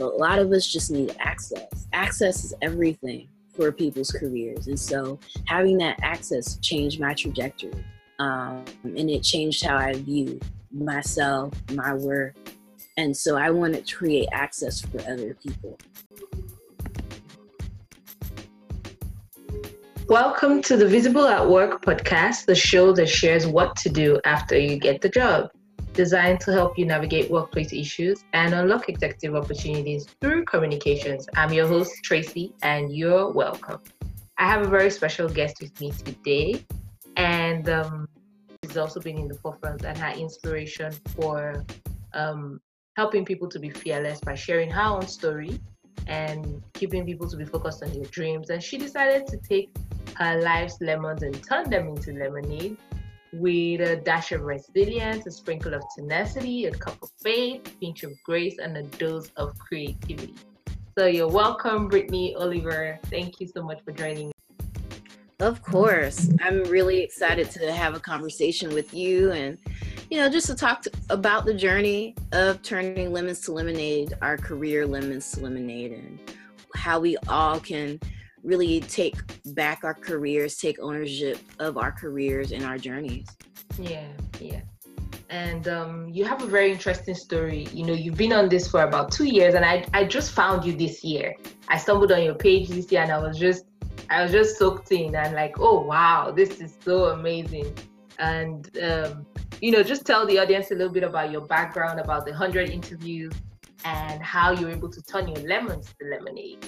a lot of us just need access. Access is everything for people's careers. And so having that access changed my trajectory. Um, and it changed how I view myself, my work. And so I wanted to create access for other people. Welcome to the Visible at Work podcast, the show that shares what to do after you get the job designed to help you navigate workplace issues and unlock executive opportunities through communications. I'm your host, Tracy, and you're welcome. I have a very special guest with me today, and um, she's also been in the forefront and her inspiration for um, helping people to be fearless by sharing her own story and keeping people to be focused on their dreams. And she decided to take her life's lemons and turn them into lemonade with a dash of resilience, a sprinkle of tenacity, a cup of faith, a pinch of grace, and a dose of creativity. So you're welcome, Brittany Oliver. Thank you so much for joining. Of course. I'm really excited to have a conversation with you and, you know, just to talk to, about the journey of turning lemons to lemonade, our career lemons to lemonade, and how we all can really take back our careers, take ownership of our careers and our journeys. Yeah, yeah. And um, you have a very interesting story. You know, you've been on this for about two years, and I, I just found you this year. I stumbled on your page this year, and I was just, I was just soaked in, and like, oh wow, this is so amazing. And um, you know, just tell the audience a little bit about your background, about the hundred interviews, and how you were able to turn your lemons to lemonade.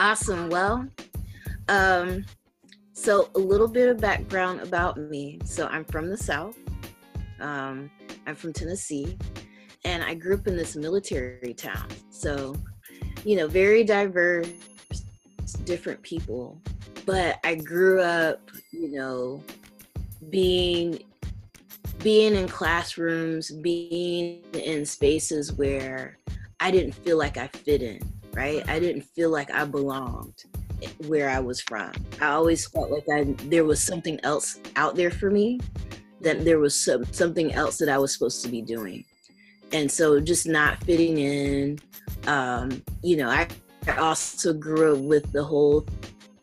Awesome. Well, um, so a little bit of background about me. So I'm from the South. Um, I'm from Tennessee, and I grew up in this military town. So, you know, very diverse, different people. But I grew up, you know, being being in classrooms, being in spaces where I didn't feel like I fit in right? I didn't feel like I belonged where I was from. I always felt like I there was something else out there for me, that there was some, something else that I was supposed to be doing. And so just not fitting in, um, you know, I also grew up with the whole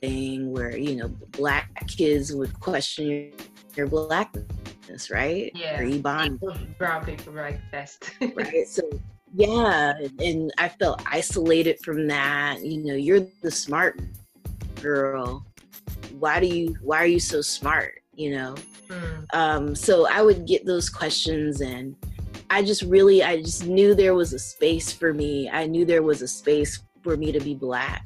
thing where, you know, black kids would question your blackness, right? Yeah. Or Ebon. Brown people like best. right. So yeah and i felt isolated from that you know you're the smart girl. Why do you why are you so smart you know? Mm. um so i would get those questions and i just really i just knew there was a space for me. I knew there was a space for me to be black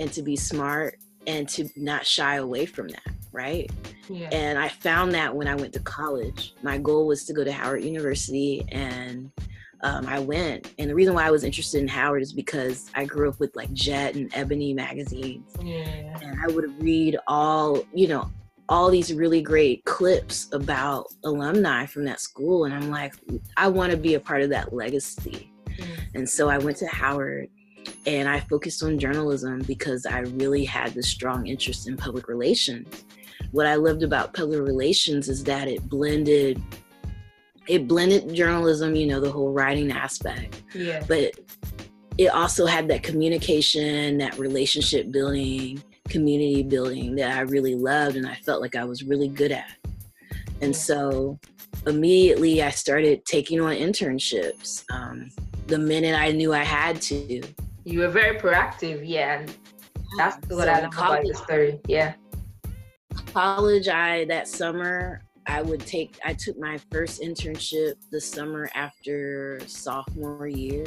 and to be smart and to not shy away from that right? Yeah. and i found that when i went to college. My goal was to go to howard university and um, I went. And the reason why I was interested in Howard is because I grew up with like Jet and Ebony magazines. Yeah. And I would read all, you know, all these really great clips about alumni from that school. And I'm like, I want to be a part of that legacy. Mm. And so I went to Howard and I focused on journalism because I really had this strong interest in public relations. What I loved about public relations is that it blended it blended journalism, you know, the whole writing aspect. Yeah. But it also had that communication, that relationship building, community building that I really loved and I felt like I was really good at. And yeah. so immediately I started taking on internships um, the minute I knew I had to. You were very proactive, yeah. That's what so I love college, about your story. Yeah. College, I that summer I would take, I took my first internship the summer after sophomore year.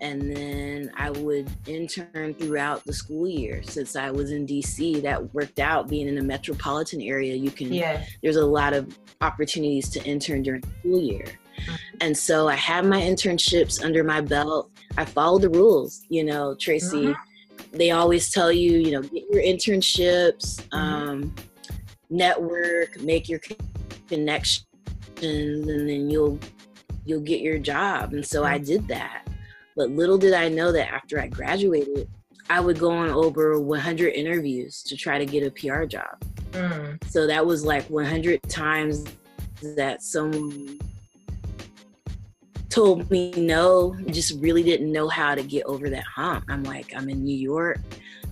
And then I would intern throughout the school year since I was in DC. That worked out being in a metropolitan area. You can, yeah. there's a lot of opportunities to intern during the school year. Mm-hmm. And so I had my internships under my belt. I followed the rules, you know, Tracy. Mm-hmm. They always tell you, you know, get your internships. Mm-hmm. Um, network, make your connections, and then you'll you'll get your job. And so I did that. But little did I know that after I graduated, I would go on over 100 interviews to try to get a PR job. Mm. So that was like 100 times that someone told me no, just really didn't know how to get over that hump. I'm like, I'm in New York.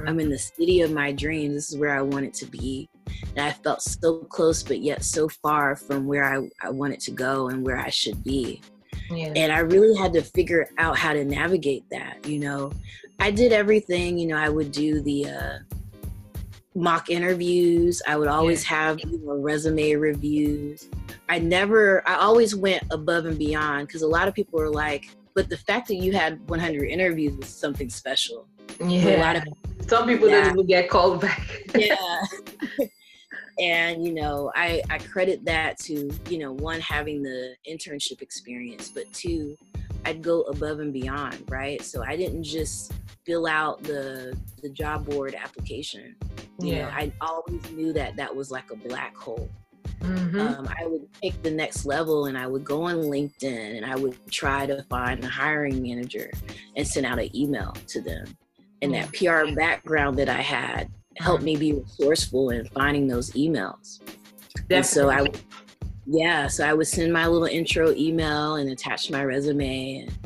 I'm in the city of my dreams. This is where I wanted to be. And I felt so close, but yet so far from where I, I wanted to go and where I should be. Yeah. And I really had to figure out how to navigate that. You know, I did everything. You know, I would do the uh, mock interviews. I would always yeah. have you know, resume reviews. I never, I always went above and beyond because a lot of people were like, but the fact that you had 100 interviews was something special. Yeah. A lot of some people didn't even get called back. yeah. and you know, I I credit that to you know one having the internship experience, but two, I'd go above and beyond, right? So I didn't just fill out the the job board application. You yeah. know, I always knew that that was like a black hole. Mm-hmm. Um, I would take the next level and I would go on LinkedIn and I would try to find a hiring manager and send out an email to them. And that PR background that I had helped me be resourceful in finding those emails. Definitely. And so I, yeah, so I would send my little intro email and attach my resume and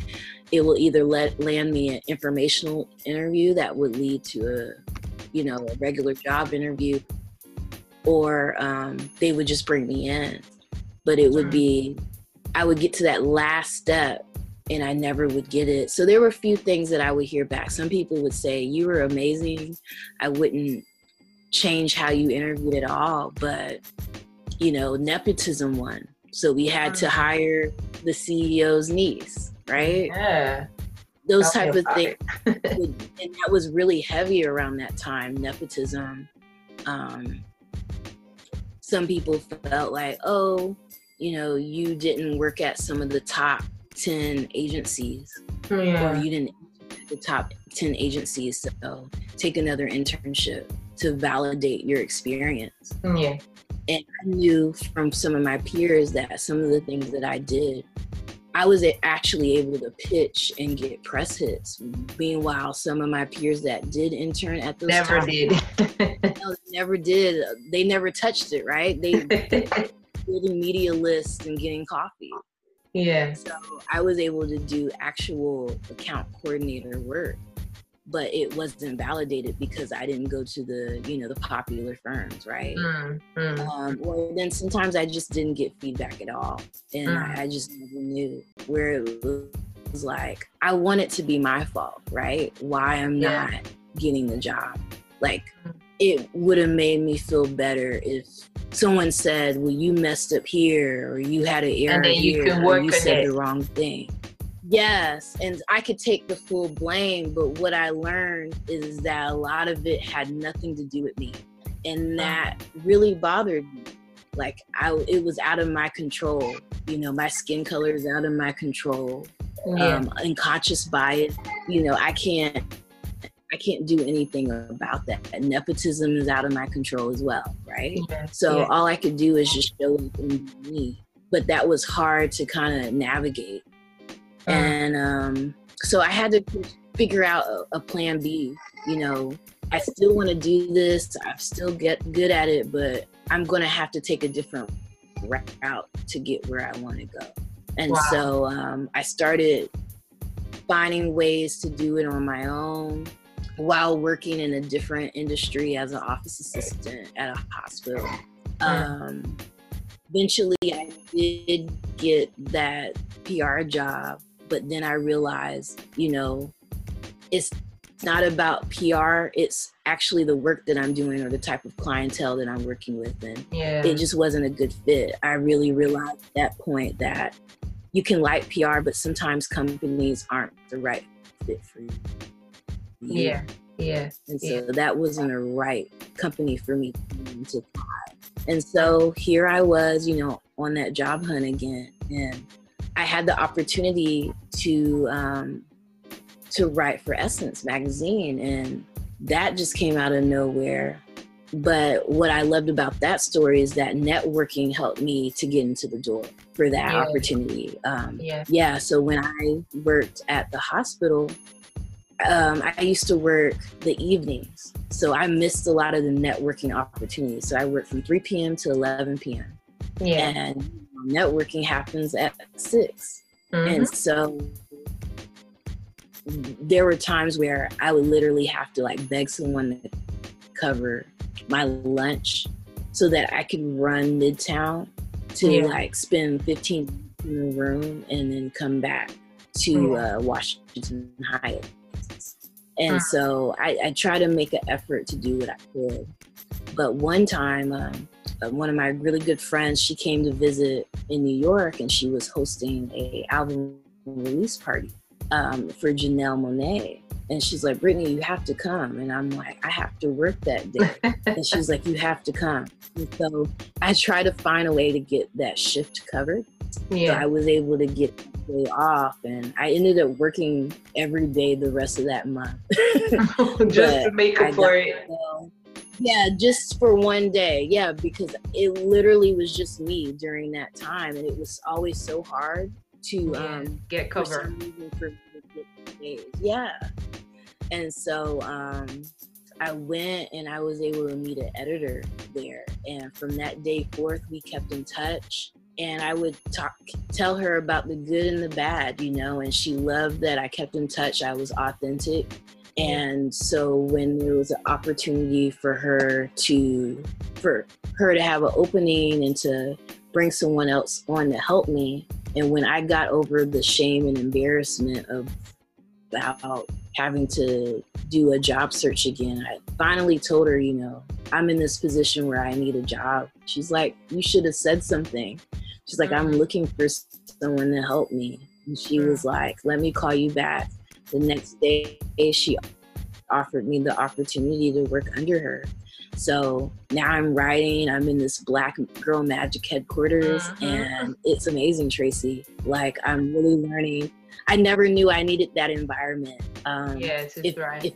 it will either let land me an informational interview that would lead to a you know a regular job interview or um, they would just bring me in but it would be i would get to that last step and i never would get it so there were a few things that i would hear back some people would say you were amazing i wouldn't change how you interviewed at all but you know nepotism won so we had to hire the ceo's niece right? Yeah. Those Tell type of things. and that was really heavy around that time, nepotism. Um, some people felt like, oh, you know, you didn't work at some of the top 10 agencies oh, yeah. or you didn't the top 10 agencies so uh, take another internship to validate your experience mm, yeah and i knew from some of my peers that some of the things that i did I was actually able to pitch and get press hits. Meanwhile, some of my peers that did intern at those never top, did, no, never did. They never touched it. Right? They building media lists and getting coffee. Yeah. So I was able to do actual account coordinator work but it wasn't validated because I didn't go to the you know the popular firms, right? Mm, mm. Um, or then sometimes I just didn't get feedback at all, and mm. I, I, just never knew where it was like I want it to be my fault, right? Why I'm yeah. not getting the job, like. It would have made me feel better if someone said, "Well, you messed up here, or you had an error here, or you said it. the wrong thing." Yes, and I could take the full blame, but what I learned is that a lot of it had nothing to do with me, and that really bothered me. Like I, it was out of my control. You know, my skin color is out of my control. Yeah. Um, unconscious bias. You know, I can't, I can't do anything about that. Nepotism is out of my control as well, right? Yeah. So yeah. all I could do is just show up and be me. But that was hard to kind of navigate uh-huh. and um, so I had to figure out a, a plan B. You know, I still want to do this. I still get good at it, but I'm going to have to take a different route to get where I want to go. And wow. so um, I started finding ways to do it on my own while working in a different industry as an office assistant at a hospital. Um, eventually, I did get that PR job but then I realized, you know, it's not about PR. It's actually the work that I'm doing or the type of clientele that I'm working with. And yeah. it just wasn't a good fit. I really realized at that point that you can like PR, but sometimes companies aren't the right fit for you. Yeah. Yeah. And so yeah. that wasn't a right company for me to apply. And so here I was, you know, on that job hunt again. And I had the opportunity to um, to write for Essence magazine, and that just came out of nowhere. But what I loved about that story is that networking helped me to get into the door for that yeah. opportunity. Um, yeah. yeah. So when I worked at the hospital, um, I used to work the evenings. So I missed a lot of the networking opportunities. So I worked from 3 p.m. to 11 p.m. Yeah. And networking happens at 6 Mm-hmm. And so there were times where I would literally have to like beg someone to cover my lunch so that I could run midtown to yeah. like spend 15 minutes in the room and then come back to uh, Washington Heights. And so I, I try to make an effort to do what I could. But one time, um, uh, one of my really good friends, she came to visit in New York and she was hosting a album release party um, for Janelle Monáe. And she's like, Brittany, you have to come. And I'm like, I have to work that day. and she's like, you have to come. And so I try to find a way to get that shift covered. Yeah. So I was able to get day off and I ended up working every day the rest of that month. just to make up for it. yeah, just for one day. Yeah, because it literally was just me during that time and it was always so hard to yeah, um, get covered. For, yeah. And so um, I went and I was able to meet an editor there. And from that day forth, we kept in touch. And I would talk, tell her about the good and the bad, you know, and she loved that I kept in touch. I was authentic. And so when there was an opportunity for her to, for her to have an opening and to bring someone else on to help me, and when I got over the shame and embarrassment of about having to do a job search again, I finally told her, you know, I'm in this position where I need a job. She's like, you should have said something. She's like, I'm mm-hmm. looking for someone to help me. And she was mm. like, let me call you back. The next day, she offered me the opportunity to work under her. So now I'm writing, I'm in this Black Girl Magic headquarters, uh-huh. and it's amazing, Tracy. Like, I'm really learning. I never knew I needed that environment. Um, yeah, it's if, right. If,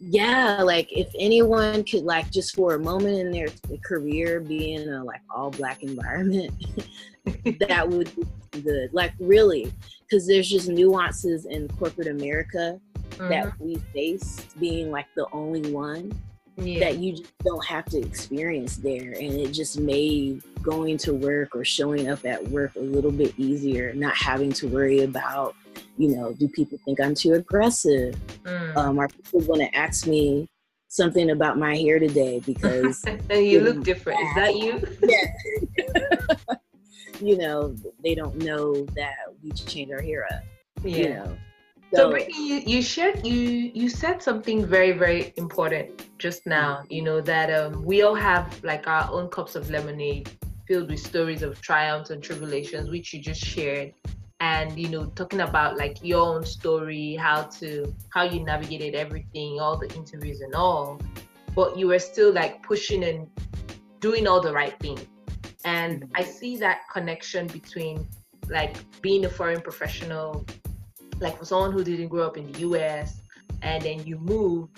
yeah, like if anyone could, like, just for a moment in their career be in a like all black environment, that would be good. Like, really, because there's just nuances in corporate America mm-hmm. that we face being like the only one yeah. that you just don't have to experience there. And it just made going to work or showing up at work a little bit easier, not having to worry about, you know, do people think I'm too aggressive? Mm. Um, are people going to ask me something about my hair today because you look different? Is that you? Yeah. you know, they don't know that we change our hair up. Yeah. You know. So, so you, you shared you you said something very very important just now. You know that um, we all have like our own cups of lemonade filled with stories of triumphs and tribulations, which you just shared, and you know talking about like your own story, how to how you navigated everything, all the interviews and all, but you were still like pushing and doing all the right things. And I see that connection between like being a foreign professional like for someone who didn't grow up in the US and then you move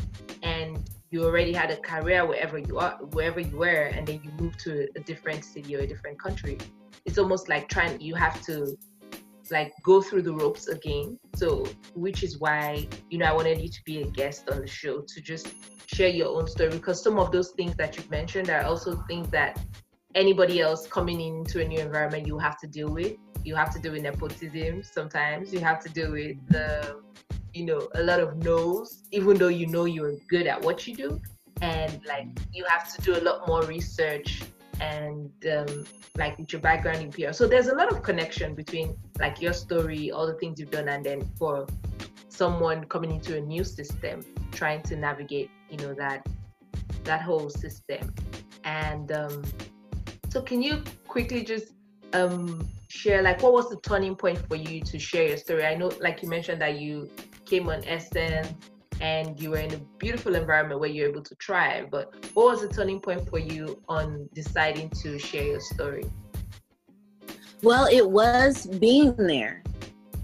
and you already had a career wherever you are wherever you were and then you move to a different city or a different country. It's almost like trying you have to like go through the ropes again. So which is why you know i wanted you to be a guest on the show to just share your own story because some of those things that you've mentioned are also things that anybody else coming into a new environment you have to deal with you have to do with nepotism sometimes you have to do with the you know a lot of no's even though you know you're good at what you do and like you have to do a lot more research and um, like with your background in PR. So there's a lot of connection between like your story, all the things you've done, and then for someone coming into a new system, trying to navigate, you know, that that whole system. And um, so, can you quickly just um, share like what was the turning point for you to share your story? I know, like you mentioned, that you came on Essence and you were in a beautiful environment where you're able to thrive. But what was the turning point for you on deciding to share your story? Well, it was being there.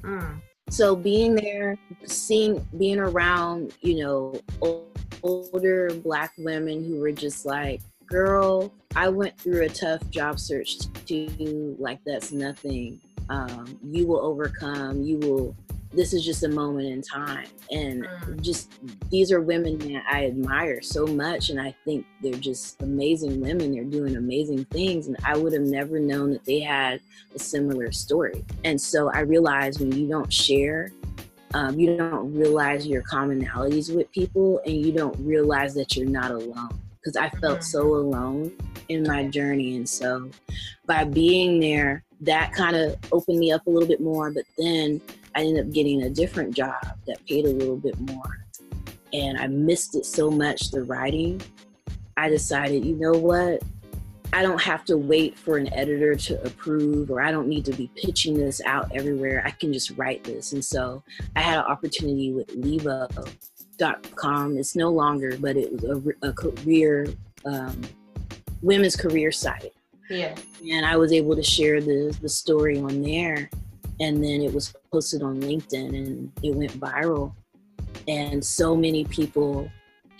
Mm. So being there, seeing, being around, you know, older black women who were just like, girl, I went through a tough job search too. Like that's nothing. Um, you will overcome. You will this is just a moment in time and mm. just these are women that i admire so much and i think they're just amazing women they're doing amazing things and i would have never known that they had a similar story and so i realized when you don't share um, you don't realize your commonalities with people and you don't realize that you're not alone because i felt mm. so alone in my journey and so by being there that kind of opened me up a little bit more but then I ended up getting a different job that paid a little bit more. And I missed it so much, the writing. I decided, you know what? I don't have to wait for an editor to approve, or I don't need to be pitching this out everywhere. I can just write this. And so I had an opportunity with Levo.com. It's no longer, but it was a, a career, um, women's career site. Yeah. And I was able to share the, the story on there and then it was posted on LinkedIn and it went viral. And so many people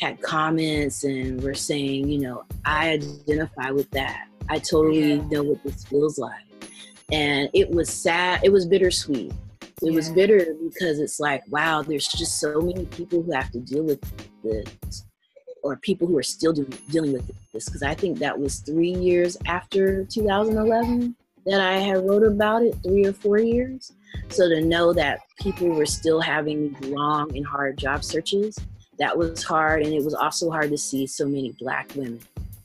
had comments and were saying, you know, I identify with that. I totally yeah. know what this feels like. And it was sad, it was bittersweet. It yeah. was bitter because it's like, wow, there's just so many people who have to deal with this, or people who are still do, dealing with this. Because I think that was three years after 2011 that I had wrote about it, three or four years. So to know that people were still having long and hard job searches, that was hard. And it was also hard to see so many black women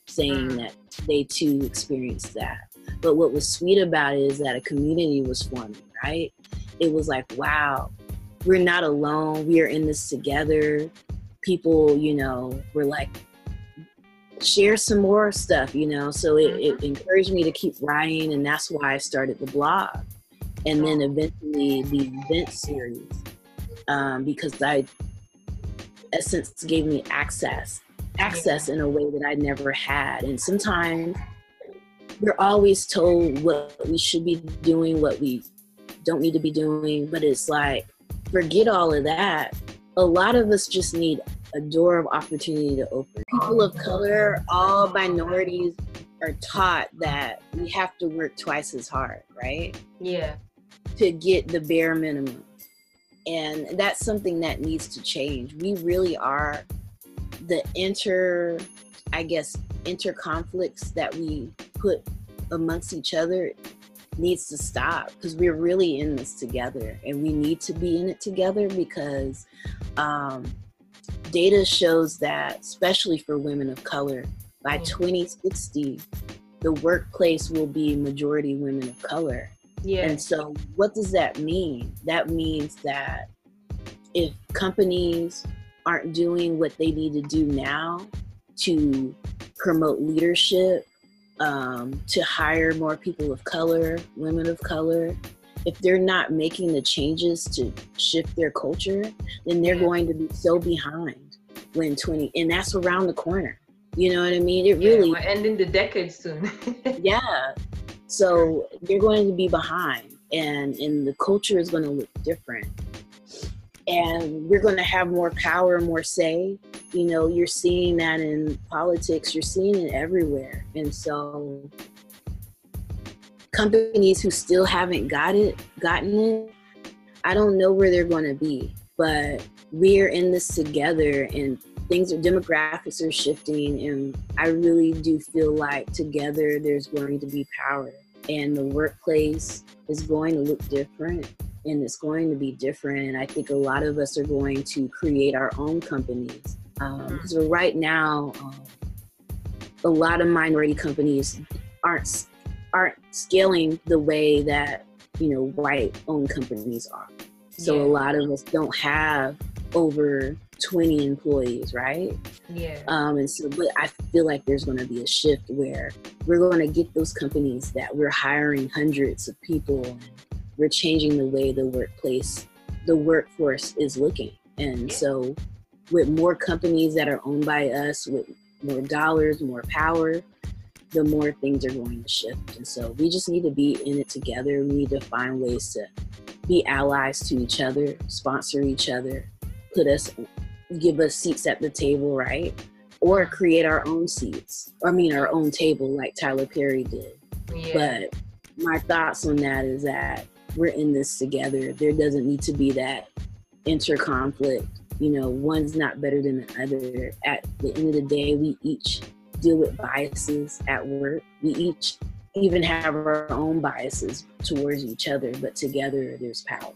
saying mm. that they too experienced that. But what was sweet about it is that a community was forming, right? It was like, wow, we're not alone. We are in this together. People, you know, were like, share some more stuff, you know. So it, it, mm-hmm. encouraged me to keep writing, and that's why I started the blog, and then eventually the event series, um, because I Essence gave me access, access in a way that I never had, and sometimes we're always told what we should be doing, what we don't need to be doing, but it's like forget all of that. A lot of us just need a door of opportunity to open. People of color, all minorities are taught that we have to work twice as hard, right? Yeah. To get the bare minimum. And that's something that needs to change. We really are the inter, I guess, inter conflicts that we put amongst each other needs to stop because we're really in this together and we need to be in it together because um, data shows that, especially for women of color, by mm. 2060, the workplace will be majority women of color. Yeah. And so, what does that mean? That means that if companies aren't doing what they need to do now to promote leadership, um, to hire more people of color, women of color, if they're not making the changes to shift their culture, then they're going to be so behind when 20, and that's around the corner. You know what I mean? It really yeah, ending the decade soon. yeah. So they're going to be behind, and and the culture is going to look different, and we're going to have more power, more say. You know, you're seeing that in politics. You're seeing it everywhere, and so companies who still haven't got it, gotten it, I don't know where they're going to be. But we're in this together, and things are demographics are shifting, and I really do feel like together there's going to be power, and the workplace is going to look different. And it's going to be different. And I think a lot of us are going to create our own companies. Because um, right now, um, a lot of minority companies aren't aren't scaling the way that you know white owned companies are. So yeah. a lot of us don't have over 20 employees, right? Yeah. Um, and so, but I feel like there's going to be a shift where we're going to get those companies that we're hiring hundreds of people. We're changing the way the workplace, the workforce is looking. And so, with more companies that are owned by us, with more dollars, more power, the more things are going to shift. And so we just need to be in it together. We need to find ways to be allies to each other, sponsor each other, put us, give us seats at the table, right? Or create our own seats. I mean, our own table, like Tyler Perry did. Yeah. But my thoughts on that is that we're in this together. There doesn't need to be that interconflict. You know, one's not better than the other. At the end of the day, we each deal with biases at work. We each even have our own biases towards each other, but together there's power.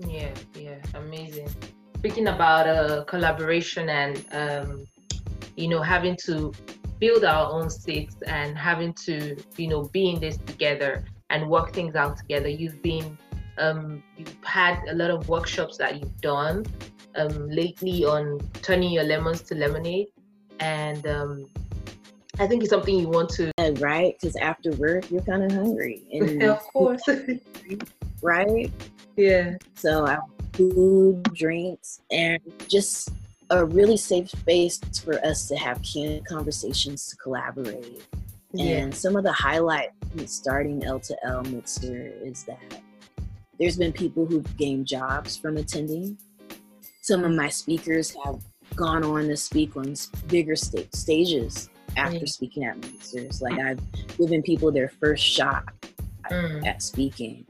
Yeah, yeah, amazing. Speaking about uh, collaboration and um, you know having to build our own stakes and having to you know be in this together and work things out together. You've been um, you've had a lot of workshops that you've done um, lately on turning your lemons to lemonade, and um, I think it's something you want to. Right, because after work you're kind of hungry, and of course, right? Yeah. So I food, drinks, and just a really safe space for us to have candid conversations to collaborate. Yeah. And some of the highlights starting L to L Mixer is that there's been people who've gained jobs from attending. Some of my speakers have gone on to speak on bigger st- stages after mm. speaking at Mixers. Like I've given people their first shot mm. at speaking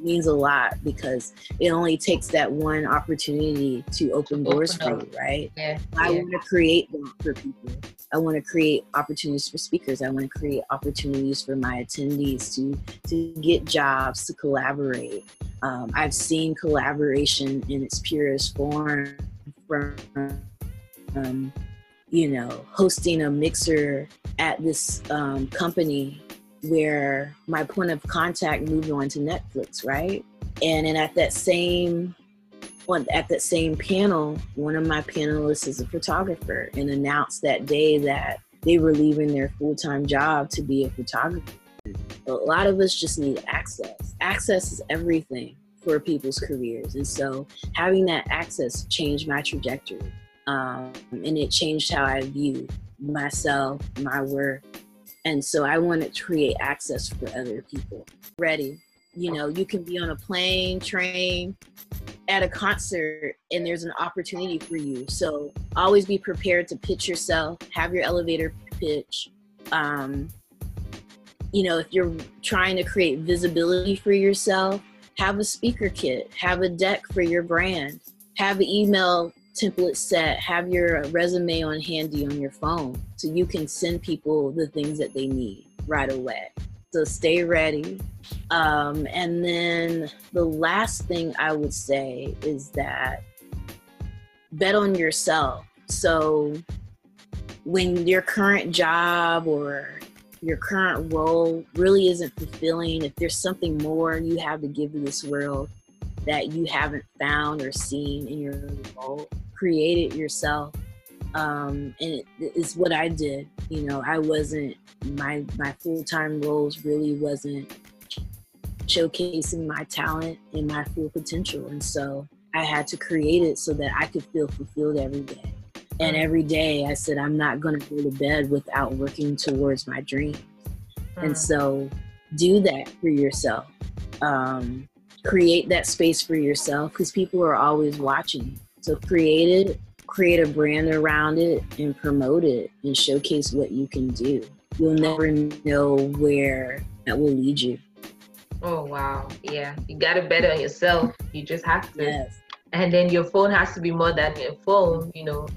means a lot because it only takes that one opportunity to open doors for you, right? Yeah. I yeah. want to create them for people. I want to create opportunities for speakers. I want to create opportunities for my attendees to to get jobs, to collaborate. Um, I've seen collaboration in its purest form from, um, you know, hosting a mixer at this um, company where my point of contact moved on to Netflix, right? And then at that same at that same panel, one of my panelists is a photographer and announced that day that they were leaving their full-time job to be a photographer. But A lot of us just need access. Access is everything for people's careers. And so having that access changed my trajectory. Um, and it changed how I view myself, my work, and so I want to create access for other people. Ready. You know, you can be on a plane, train, at a concert, and there's an opportunity for you. So always be prepared to pitch yourself, have your elevator pitch. Um, you know, if you're trying to create visibility for yourself, have a speaker kit, have a deck for your brand, have an email template set, have your resume on handy on your phone so you can send people the things that they need right away. So stay ready. Um, and then the last thing I would say is that bet on yourself. So when your current job or your current role really isn't fulfilling, if there's something more you have to give to this world that you haven't found or seen in your role, create it yourself um, and it is what I did. You know, I wasn't my my full time roles really wasn't showcasing my talent and my full potential, and so I had to create it so that I could feel fulfilled every day. And every day I said, I'm not going to go to bed without working towards my dreams. Mm. And so do that for yourself. Um, create that space for yourself because people are always watching. So create it, create a brand around it, and promote it and showcase what you can do. You'll never know where that will lead you. Oh wow, yeah, you gotta bet on yourself. You just have to. Yes. And then your phone has to be more than your phone. You know,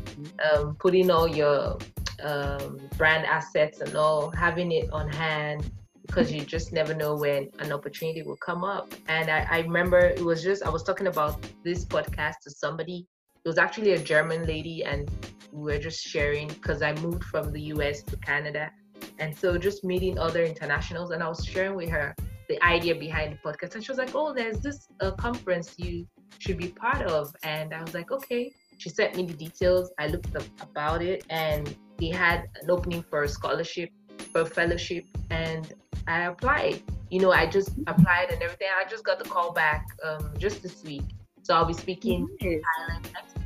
um, putting all your um, brand assets and all, having it on hand because you just never know when an opportunity will come up. And I, I remember it was just I was talking about this podcast to somebody it was actually a German lady, and we were just sharing because I moved from the US to Canada. And so just meeting other internationals, and I was sharing with her the idea behind the podcast. And she was like, Oh, there's this uh, conference you should be part of. And I was like, Okay. She sent me the details. I looked up about it, and they had an opening for a scholarship, for a fellowship, and I applied. You know, I just applied and everything. I just got the call back um, just this week. So I'll be speaking in Thailand next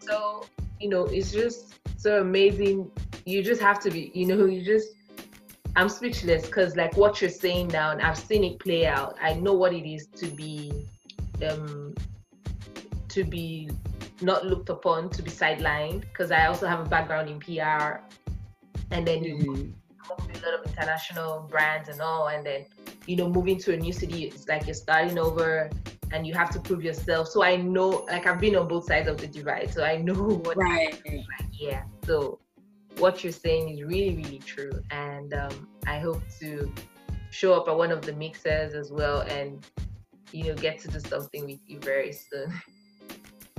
so you know it's just so amazing. You just have to be you know you just i'm speechless because like what you're saying now and i've seen it play out. I know what it is to be um to be not looked upon to be sidelined because i also have a background in pr and then mm-hmm. you a lot of international brands and all and then you know, moving to a new city, it's like you're starting over and you have to prove yourself. So I know, like, I've been on both sides of the divide, so I know what. Right. Like. Yeah. So what you're saying is really, really true, and um, I hope to show up at one of the mixers as well, and you know, get to do something with you very soon.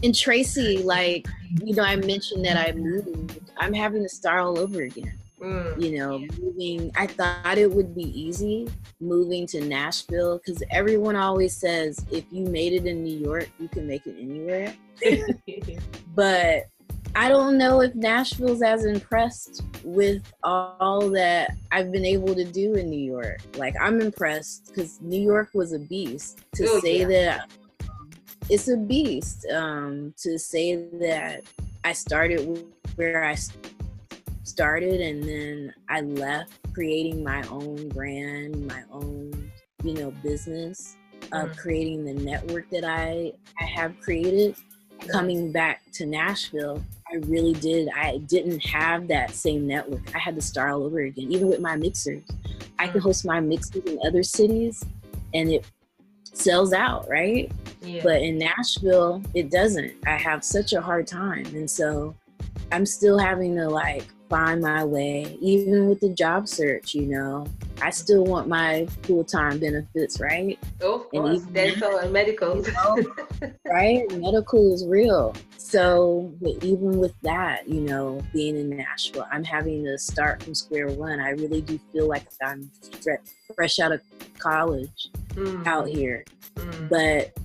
And Tracy, like, you know, I mentioned that I moved. I'm having to start all over again. Mm, you know, moving, I thought it would be easy moving to Nashville because everyone always says if you made it in New York, you can make it anywhere. but I don't know if Nashville's as impressed with all that I've been able to do in New York. Like, I'm impressed because New York was a beast. To oh, say yeah. that it's a beast, um, to say that I started where I started and then I left creating my own brand, my own, you know, business, uh, mm. creating the network that I, I have created. Coming back to Nashville, I really did. I didn't have that same network. I had to start all over again, even with my mixers. I can mm. host my mixers in other cities and it sells out, right? Yeah. But in Nashville, it doesn't. I have such a hard time. And so I'm still having to like find my way, even with the job search, you know. I still want my full time benefits, right? Oh, of course. And dental and medical. You know, right? Medical is real. So, but even with that, you know, being in Nashville, I'm having to start from square one. I really do feel like I'm fresh out of college mm. out here. Mm. But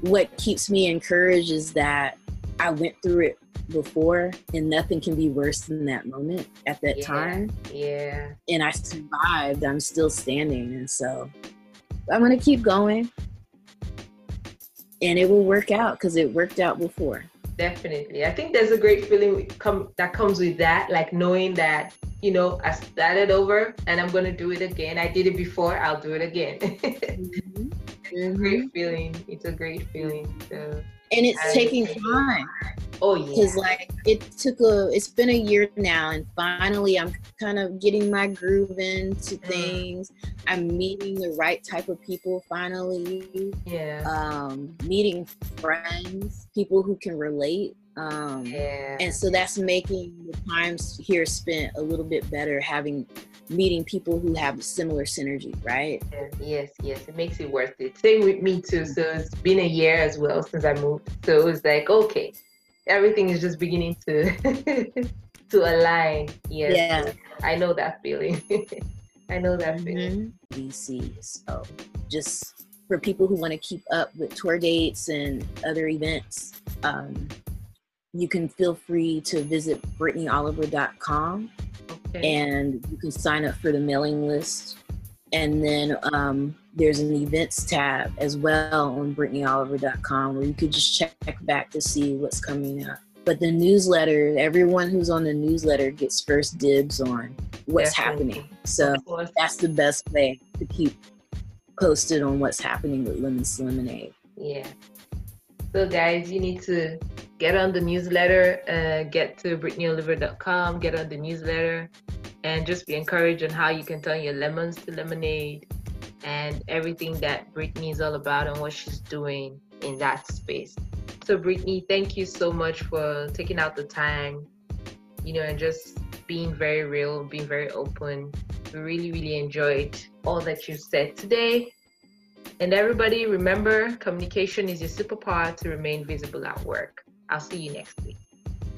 what keeps me encouraged is that I went through it before and nothing can be worse than that moment at that yeah, time. Yeah. And i survived. I'm still standing. And so i'm gonna keep going. And it will work out because it worked out before. Definitely. I think there's a great feeling come that comes with that like knowing that you know i started over and i'm gonna do it again. I did it before i'll do it again. Mm-hmm. it's a great mm-hmm. feeling. It's a great feeling. So and it's I taking time Oh yeah. Because like it took a, it's been a year now, and finally I'm kind of getting my groove into mm. things. I'm meeting the right type of people finally. Yeah. Um, meeting friends, people who can relate. Um, yeah. And so that's making the times here spent a little bit better, having meeting people who have similar synergy, right? Yes, yes, it makes it worth it. Same with me too. So it's been a year as well since I moved. So it was like, okay, everything is just beginning to to align. Yes, yeah, I know that feeling. I know that feeling. Mm-hmm. DC. So just for people who want to keep up with tour dates and other events, um, you can feel free to visit BrittanyOliver.com okay. and you can sign up for the mailing list. And then um, there's an events tab as well on BrittanyOliver.com where you could just check back to see what's coming up. But the newsletter, everyone who's on the newsletter gets first dibs on what's Definitely. happening. So that's the best way to keep posted on what's happening with Lemons Lemonade. Yeah. So guys, you need to get on the newsletter, uh, get to BrittanyOliver.com, get on the newsletter, and just be encouraged on how you can turn your lemons to lemonade and everything that Brittany is all about and what she's doing in that space. So, Brittany, thank you so much for taking out the time, you know, and just being very real, being very open. We really, really enjoyed all that you said today. And everybody, remember communication is your superpower to remain visible at work. I'll see you next week.